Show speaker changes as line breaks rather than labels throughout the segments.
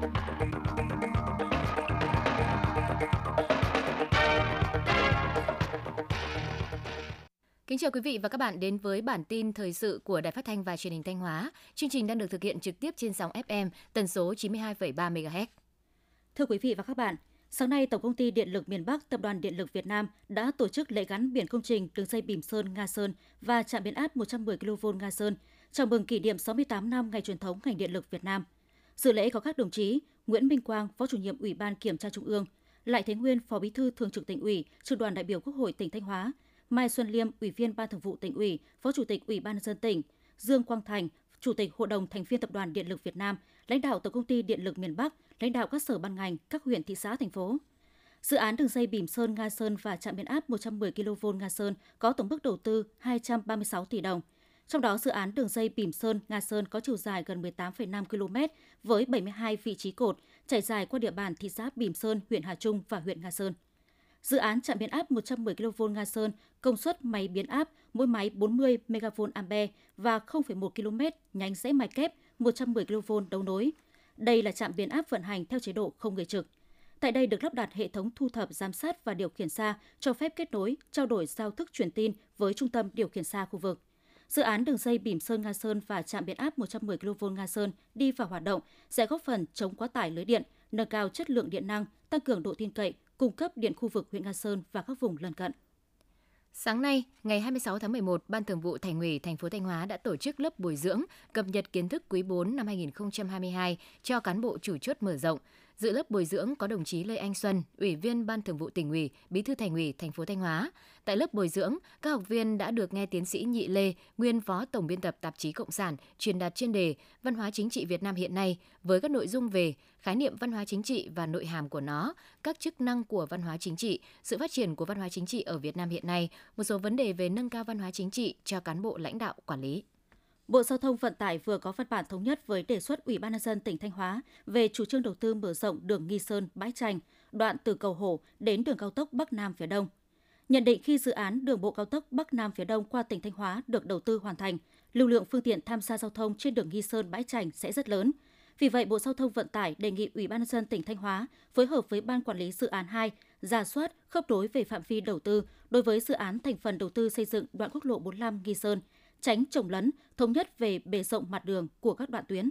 Kính chào quý vị và các bạn đến với bản tin thời sự của Đài Phát thanh và Truyền hình Thanh Hóa. Chương trình đang được thực hiện trực tiếp trên sóng FM tần số 92,3 MHz.
Thưa quý vị và các bạn, sáng nay Tổng công ty Điện lực miền Bắc, Tập đoàn Điện lực Việt Nam đã tổ chức lễ gắn biển công trình đường dây Bỉm Sơn Nga Sơn và trạm biến áp 110 kV Nga Sơn, chào mừng kỷ niệm 68 năm ngày truyền thống ngành điện lực Việt Nam. Dự lễ có các đồng chí Nguyễn Minh Quang, Phó chủ nhiệm Ủy ban Kiểm tra Trung ương, Lại Thế Nguyên, Phó Bí thư Thường trực tỉnh ủy, Trưởng đoàn đại biểu Quốc hội tỉnh Thanh Hóa, Mai Xuân Liêm, Ủy viên Ban Thường vụ tỉnh ủy, Phó Chủ tịch Ủy ban nhân dân tỉnh, Dương Quang Thành, Chủ tịch Hội đồng thành viên Tập đoàn Điện lực Việt Nam, lãnh đạo Tổng công ty Điện lực miền Bắc, lãnh đạo các sở ban ngành, các huyện, thị xã, thành phố. Dự án đường dây Bỉm Sơn Nga Sơn và trạm biến áp 110 kV Nga Sơn có tổng mức đầu tư 236 tỷ đồng. Trong đó, dự án đường dây Bỉm Sơn Nga Sơn có chiều dài gần 18,5 km với 72 vị trí cột, chảy dài qua địa bàn thị xã Bỉm Sơn, huyện Hà Trung và huyện Nga Sơn. Dự án trạm biến áp 110 kV Nga Sơn, công suất máy biến áp mỗi máy 40 ampe và 0,1 km nhánh rẽ mạch kép 110 kV đấu nối. Đây là trạm biến áp vận hành theo chế độ không người trực. Tại đây được lắp đặt hệ thống thu thập, giám sát và điều khiển xa, cho phép kết nối, trao đổi giao thức truyền tin với trung tâm điều khiển xa khu vực. Dự án đường dây Bỉm Sơn Nga Sơn và trạm biến áp 110 kV Nga Sơn đi vào hoạt động sẽ góp phần chống quá tải lưới điện, nâng cao chất lượng điện năng, tăng cường độ tin cậy, cung cấp điện khu vực huyện Nga Sơn và các vùng lân cận.
Sáng nay, ngày 26 tháng 11, Ban Thường vụ Thành ủy thành phố Thanh Hóa đã tổ chức lớp bồi dưỡng cập nhật kiến thức quý 4 năm 2022 cho cán bộ chủ chốt mở rộng. Dự lớp bồi dưỡng có đồng chí Lê Anh Xuân, Ủy viên Ban Thường vụ tỉnh ủy, Bí thư Thành ủy thành phố Thanh Hóa. Tại lớp bồi dưỡng, các học viên đã được nghe tiến sĩ Nhị Lê, nguyên phó tổng biên tập tạp chí Cộng sản, truyền đạt chuyên đề Văn hóa chính trị Việt Nam hiện nay với các nội dung về khái niệm văn hóa chính trị và nội hàm của nó, các chức năng của văn hóa chính trị, sự phát triển của văn hóa chính trị ở Việt Nam hiện nay, một số vấn đề về nâng cao văn hóa chính trị cho cán bộ lãnh đạo quản lý.
Bộ Giao thông Vận tải vừa có văn bản thống nhất với đề xuất Ủy ban nhân dân tỉnh Thanh Hóa về chủ trương đầu tư mở rộng đường Nghi Sơn Bãi Trành, đoạn từ cầu Hổ đến đường cao tốc Bắc Nam phía Đông. Nhận định khi dự án đường bộ cao tốc Bắc Nam phía Đông qua tỉnh Thanh Hóa được đầu tư hoàn thành, lưu lượng phương tiện tham gia giao thông trên đường Nghi Sơn Bãi Trành sẽ rất lớn. Vì vậy, Bộ Giao thông Vận tải đề nghị Ủy ban nhân dân tỉnh Thanh Hóa phối hợp với Ban quản lý dự án 2 ra soát, khớp đối về phạm vi đầu tư đối với dự án thành phần đầu tư xây dựng đoạn quốc lộ 45 Nghi Sơn, tránh trồng lấn, thống nhất về bề rộng mặt đường của các đoạn tuyến.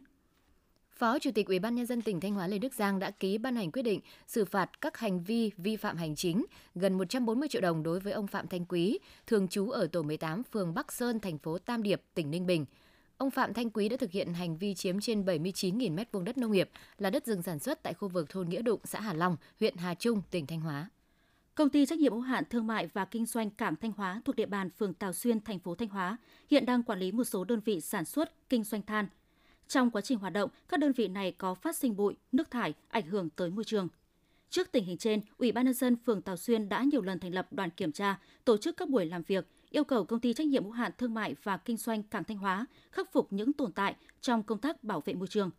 Phó Chủ tịch Ủy ban nhân dân tỉnh Thanh Hóa Lê Đức Giang đã ký ban hành quyết định xử phạt các hành vi vi phạm hành chính gần 140 triệu đồng đối với ông Phạm Thanh Quý, thường trú ở tổ 18 phường Bắc Sơn, thành phố Tam Điệp, tỉnh Ninh Bình. Ông Phạm Thanh Quý đã thực hiện hành vi chiếm trên 79.000 m2 đất nông nghiệp là đất rừng sản xuất tại khu vực thôn Nghĩa Đụng, xã Hà Long, huyện Hà Trung, tỉnh Thanh Hóa.
Công ty trách nhiệm hữu hạn thương mại và kinh doanh Cảng Thanh Hóa thuộc địa bàn phường Tào Xuyên, thành phố Thanh Hóa hiện đang quản lý một số đơn vị sản xuất, kinh doanh than. Trong quá trình hoạt động, các đơn vị này có phát sinh bụi, nước thải ảnh hưởng tới môi trường. Trước tình hình trên, Ủy ban nhân dân phường Tào Xuyên đã nhiều lần thành lập đoàn kiểm tra, tổ chức các buổi làm việc, yêu cầu công ty trách nhiệm hữu hạn thương mại và kinh doanh Cảng Thanh Hóa khắc phục những tồn tại trong công tác bảo vệ môi trường.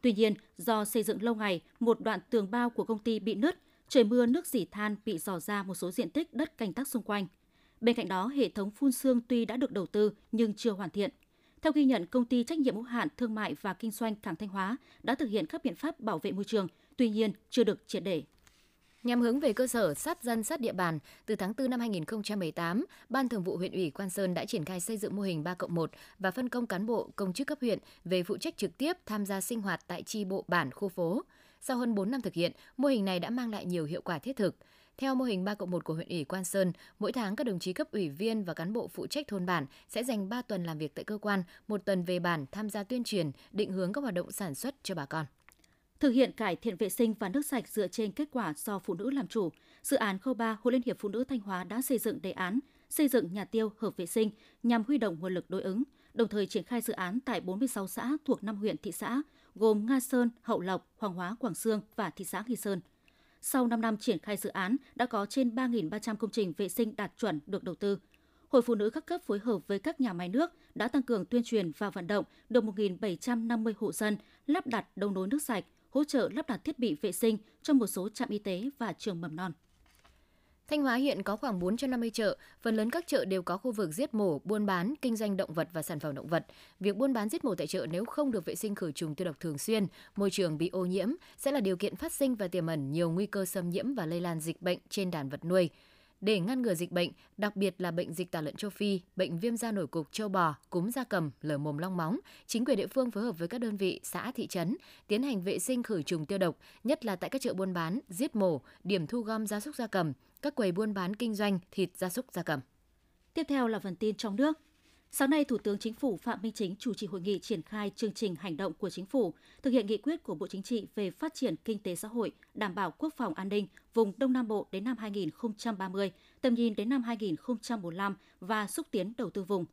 Tuy nhiên, do xây dựng lâu ngày, một đoạn tường bao của công ty bị nứt, trời mưa nước dỉ than bị dò ra một số diện tích đất canh tác xung quanh. Bên cạnh đó, hệ thống phun xương tuy đã được đầu tư nhưng chưa hoàn thiện. Theo ghi nhận, công ty trách nhiệm hữu hạn thương mại và kinh doanh Cảng Thanh Hóa đã thực hiện các biện pháp bảo vệ môi trường, tuy nhiên chưa được triệt để.
Nhằm hướng về cơ sở sát dân sát địa bàn, từ tháng 4 năm 2018, Ban Thường vụ huyện ủy Quan Sơn đã triển khai xây dựng mô hình 3 cộng 1 và phân công cán bộ, công chức cấp huyện về phụ trách trực tiếp tham gia sinh hoạt tại chi bộ bản khu phố. Sau hơn 4 năm thực hiện, mô hình này đã mang lại nhiều hiệu quả thiết thực. Theo mô hình 3 cộng 1 của huyện ủy Quan Sơn, mỗi tháng các đồng chí cấp ủy viên và cán bộ phụ trách thôn bản sẽ dành 3 tuần làm việc tại cơ quan, một tuần về bản tham gia tuyên truyền, định hướng các hoạt động sản xuất cho bà con.
Thực hiện cải thiện vệ sinh và nước sạch dựa trên kết quả do phụ nữ làm chủ, dự án khâu 3 Hội Liên hiệp Phụ nữ Thanh Hóa đã xây dựng đề án xây dựng nhà tiêu hợp vệ sinh nhằm huy động nguồn lực đối ứng, đồng thời triển khai dự án tại 46 xã thuộc 5 huyện thị xã gồm Nga Sơn, Hậu Lộc, Hoàng Hóa, Quảng Sương và thị xã Nghi Sơn. Sau 5 năm triển khai dự án, đã có trên 3.300 công trình vệ sinh đạt chuẩn được đầu tư. Hội Phụ nữ các cấp phối hợp với các nhà máy nước đã tăng cường tuyên truyền và vận động được 1.750 hộ dân lắp đặt đầu nối nước sạch, hỗ trợ lắp đặt thiết bị vệ sinh cho một số trạm y tế và trường mầm non.
Thanh Hóa hiện có khoảng 450 chợ, phần lớn các chợ đều có khu vực giết mổ, buôn bán, kinh doanh động vật và sản phẩm động vật. Việc buôn bán giết mổ tại chợ nếu không được vệ sinh khử trùng tiêu độc thường xuyên, môi trường bị ô nhiễm sẽ là điều kiện phát sinh và tiềm ẩn nhiều nguy cơ xâm nhiễm và lây lan dịch bệnh trên đàn vật nuôi. Để ngăn ngừa dịch bệnh, đặc biệt là bệnh dịch tả lợn châu Phi, bệnh viêm da nổi cục châu bò, cúm da cầm, lở mồm long móng, chính quyền địa phương phối hợp với các đơn vị, xã, thị trấn tiến hành vệ sinh khử trùng tiêu độc, nhất là tại các chợ buôn bán, giết mổ, điểm thu gom gia súc gia cầm, các quầy buôn bán kinh doanh thịt gia súc gia cầm.
Tiếp theo là phần tin trong nước. Sáng nay, Thủ tướng Chính phủ Phạm Minh Chính chủ trì hội nghị triển khai chương trình hành động của Chính phủ, thực hiện nghị quyết của Bộ Chính trị về phát triển kinh tế xã hội, đảm bảo quốc phòng an ninh vùng Đông Nam Bộ đến năm 2030, tầm nhìn đến năm 2045 và xúc tiến đầu tư vùng.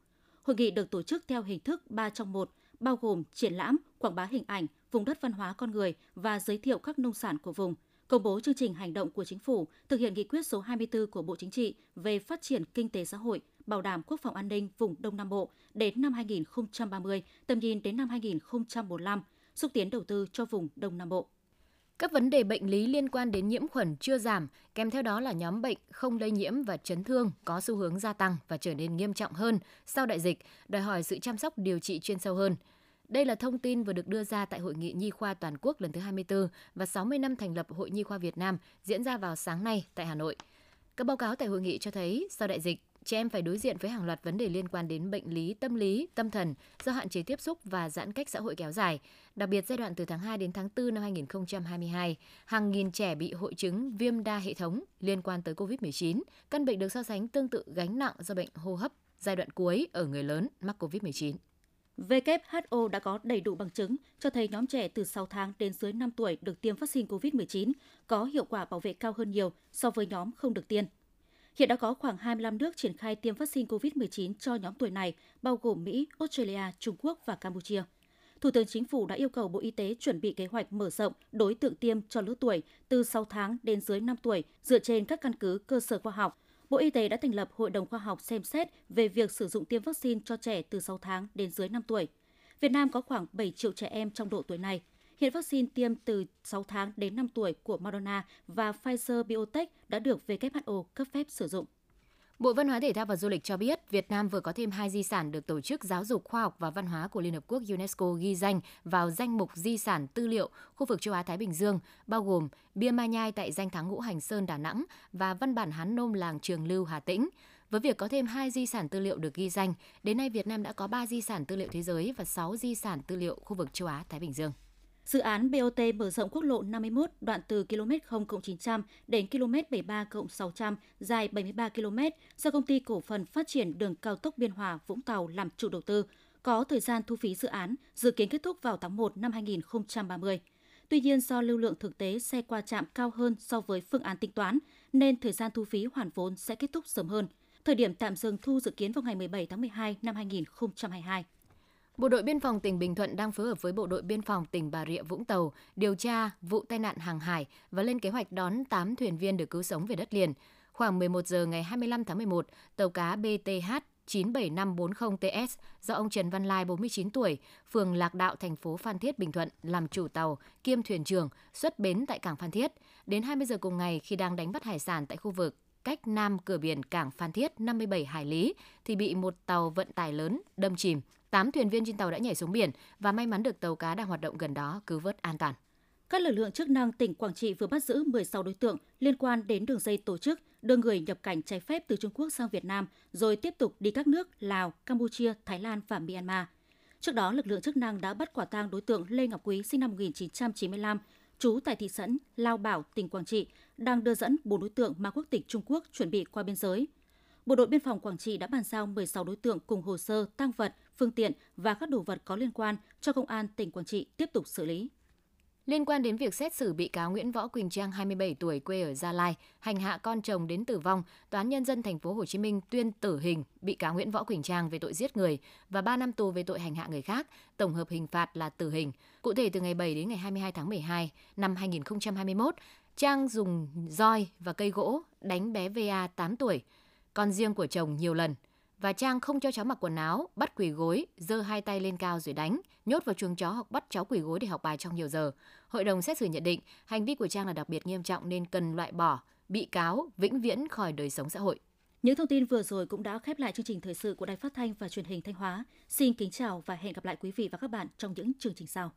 Hội nghị được tổ chức theo hình thức 3 trong 1, bao gồm triển lãm, quảng bá hình ảnh, vùng đất văn hóa con người và giới thiệu các nông sản của vùng – công bố chương trình hành động của chính phủ thực hiện nghị quyết số 24 của Bộ Chính trị về phát triển kinh tế xã hội, bảo đảm quốc phòng an ninh vùng Đông Nam Bộ đến năm 2030, tầm nhìn đến năm 2045, xúc tiến đầu tư cho vùng Đông Nam Bộ.
Các vấn đề bệnh lý liên quan đến nhiễm khuẩn chưa giảm, kèm theo đó là nhóm bệnh không lây nhiễm và chấn thương có xu hướng gia tăng và trở nên nghiêm trọng hơn sau đại dịch, đòi hỏi sự chăm sóc điều trị chuyên sâu hơn – đây là thông tin vừa được đưa ra tại Hội nghị Nhi khoa Toàn quốc lần thứ 24 và 60 năm thành lập Hội Nhi khoa Việt Nam diễn ra vào sáng nay tại Hà Nội. Các báo cáo tại hội nghị cho thấy, sau đại dịch, trẻ em phải đối diện với hàng loạt vấn đề liên quan đến bệnh lý, tâm lý, tâm thần do hạn chế tiếp xúc và giãn cách xã hội kéo dài. Đặc biệt giai đoạn từ tháng 2 đến tháng 4 năm 2022, hàng nghìn trẻ bị hội chứng viêm đa hệ thống liên quan tới COVID-19. Căn bệnh được so sánh tương tự gánh nặng do bệnh hô hấp giai đoạn cuối ở người lớn mắc COVID-19.
WHO đã có đầy đủ bằng chứng cho thấy nhóm trẻ từ 6 tháng đến dưới 5 tuổi được tiêm vaccine COVID-19 có hiệu quả bảo vệ cao hơn nhiều so với nhóm không được tiêm. Hiện đã có khoảng 25 nước triển khai tiêm vaccine COVID-19 cho nhóm tuổi này, bao gồm Mỹ, Australia, Trung Quốc và Campuchia. Thủ tướng Chính phủ đã yêu cầu Bộ Y tế chuẩn bị kế hoạch mở rộng đối tượng tiêm cho lứa tuổi từ 6 tháng đến dưới 5 tuổi dựa trên các căn cứ cơ sở khoa học, Bộ Y tế đã thành lập Hội đồng khoa học xem xét về việc sử dụng tiêm vaccine cho trẻ từ 6 tháng đến dưới 5 tuổi. Việt Nam có khoảng 7 triệu trẻ em trong độ tuổi này. Hiện vaccine tiêm từ 6 tháng đến 5 tuổi của Moderna và Pfizer BioNTech đã được WHO cấp phép sử dụng.
Bộ Văn hóa Thể thao và Du lịch cho biết Việt Nam vừa có thêm hai di sản được Tổ chức Giáo dục Khoa học và Văn hóa của Liên Hợp Quốc UNESCO ghi danh vào danh mục di sản tư liệu khu vực châu Á-Thái Bình Dương, bao gồm bia ma nhai tại danh thắng Ngũ Hành Sơn Đà Nẵng và văn bản Hán Nôm làng Trường Lưu Hà Tĩnh. Với việc có thêm hai di sản tư liệu được ghi danh, đến nay Việt Nam đã có 3 di sản tư liệu thế giới và 6 di sản tư liệu khu vực châu Á-Thái Bình Dương.
Dự án BOT mở rộng quốc lộ 51 đoạn từ km 0 900 đến km 73 600 dài 73 km do công ty cổ phần phát triển đường cao tốc Biên Hòa Vũng Tàu làm chủ đầu tư, có thời gian thu phí dự án dự kiến kết thúc vào tháng 1 năm 2030. Tuy nhiên do lưu lượng thực tế xe qua trạm cao hơn so với phương án tính toán nên thời gian thu phí hoàn vốn sẽ kết thúc sớm hơn. Thời điểm tạm dừng thu dự kiến vào ngày 17 tháng 12 năm 2022.
Bộ đội Biên phòng tỉnh Bình Thuận đang phối hợp với Bộ đội Biên phòng tỉnh Bà Rịa Vũng Tàu điều tra vụ tai nạn hàng hải và lên kế hoạch đón 8 thuyền viên được cứu sống về đất liền. Khoảng 11 giờ ngày 25 tháng 11, tàu cá BTH 97540TS do ông Trần Văn Lai 49 tuổi, phường Lạc Đạo, thành phố Phan Thiết, Bình Thuận làm chủ tàu kiêm thuyền trưởng xuất bến tại cảng Phan Thiết. Đến 20 giờ cùng ngày khi đang đánh bắt hải sản tại khu vực cách nam cửa biển cảng Phan Thiết 57 hải lý thì bị một tàu vận tải lớn đâm chìm. 8 thuyền viên trên tàu đã nhảy xuống biển và may mắn được tàu cá đang hoạt động gần đó cứu vớt an toàn.
Các lực lượng chức năng tỉnh Quảng Trị vừa bắt giữ 16 đối tượng liên quan đến đường dây tổ chức đưa người nhập cảnh trái phép từ Trung Quốc sang Việt Nam rồi tiếp tục đi các nước Lào, Campuchia, Thái Lan và Myanmar. Trước đó, lực lượng chức năng đã bắt quả tang đối tượng Lê Ngọc Quý sinh năm 1995, trú tại thị trấn Lao Bảo, tỉnh Quảng Trị, đang đưa dẫn 4 đối tượng mang quốc tịch Trung Quốc chuẩn bị qua biên giới. Bộ đội biên phòng Quảng Trị đã bàn giao 16 đối tượng cùng hồ sơ, tăng vật, phương tiện và các đồ vật có liên quan cho Công an tỉnh Quảng Trị tiếp tục xử lý.
Liên quan đến việc xét xử bị cáo Nguyễn Võ Quỳnh Trang 27 tuổi quê ở Gia Lai hành hạ con chồng đến tử vong, Tòa án nhân dân thành phố Hồ Chí Minh tuyên tử hình bị cáo Nguyễn Võ Quỳnh Trang về tội giết người và 3 năm tù về tội hành hạ người khác, tổng hợp hình phạt là tử hình. Cụ thể từ ngày 7 đến ngày 22 tháng 12 năm 2021, Trang dùng roi và cây gỗ đánh bé VA 8 tuổi, con riêng của chồng nhiều lần – và Trang không cho cháu mặc quần áo, bắt quỳ gối, giơ hai tay lên cao rồi đánh, nhốt vào chuồng chó hoặc bắt cháu quỳ gối để học bài trong nhiều giờ. Hội đồng xét xử nhận định hành vi của Trang là đặc biệt nghiêm trọng nên cần loại bỏ bị cáo vĩnh viễn khỏi đời sống xã hội.
Những thông tin vừa rồi cũng đã khép lại chương trình thời sự của Đài Phát thanh và Truyền hình Thanh Hóa. Xin kính chào và hẹn gặp lại quý vị và các bạn trong những chương trình sau.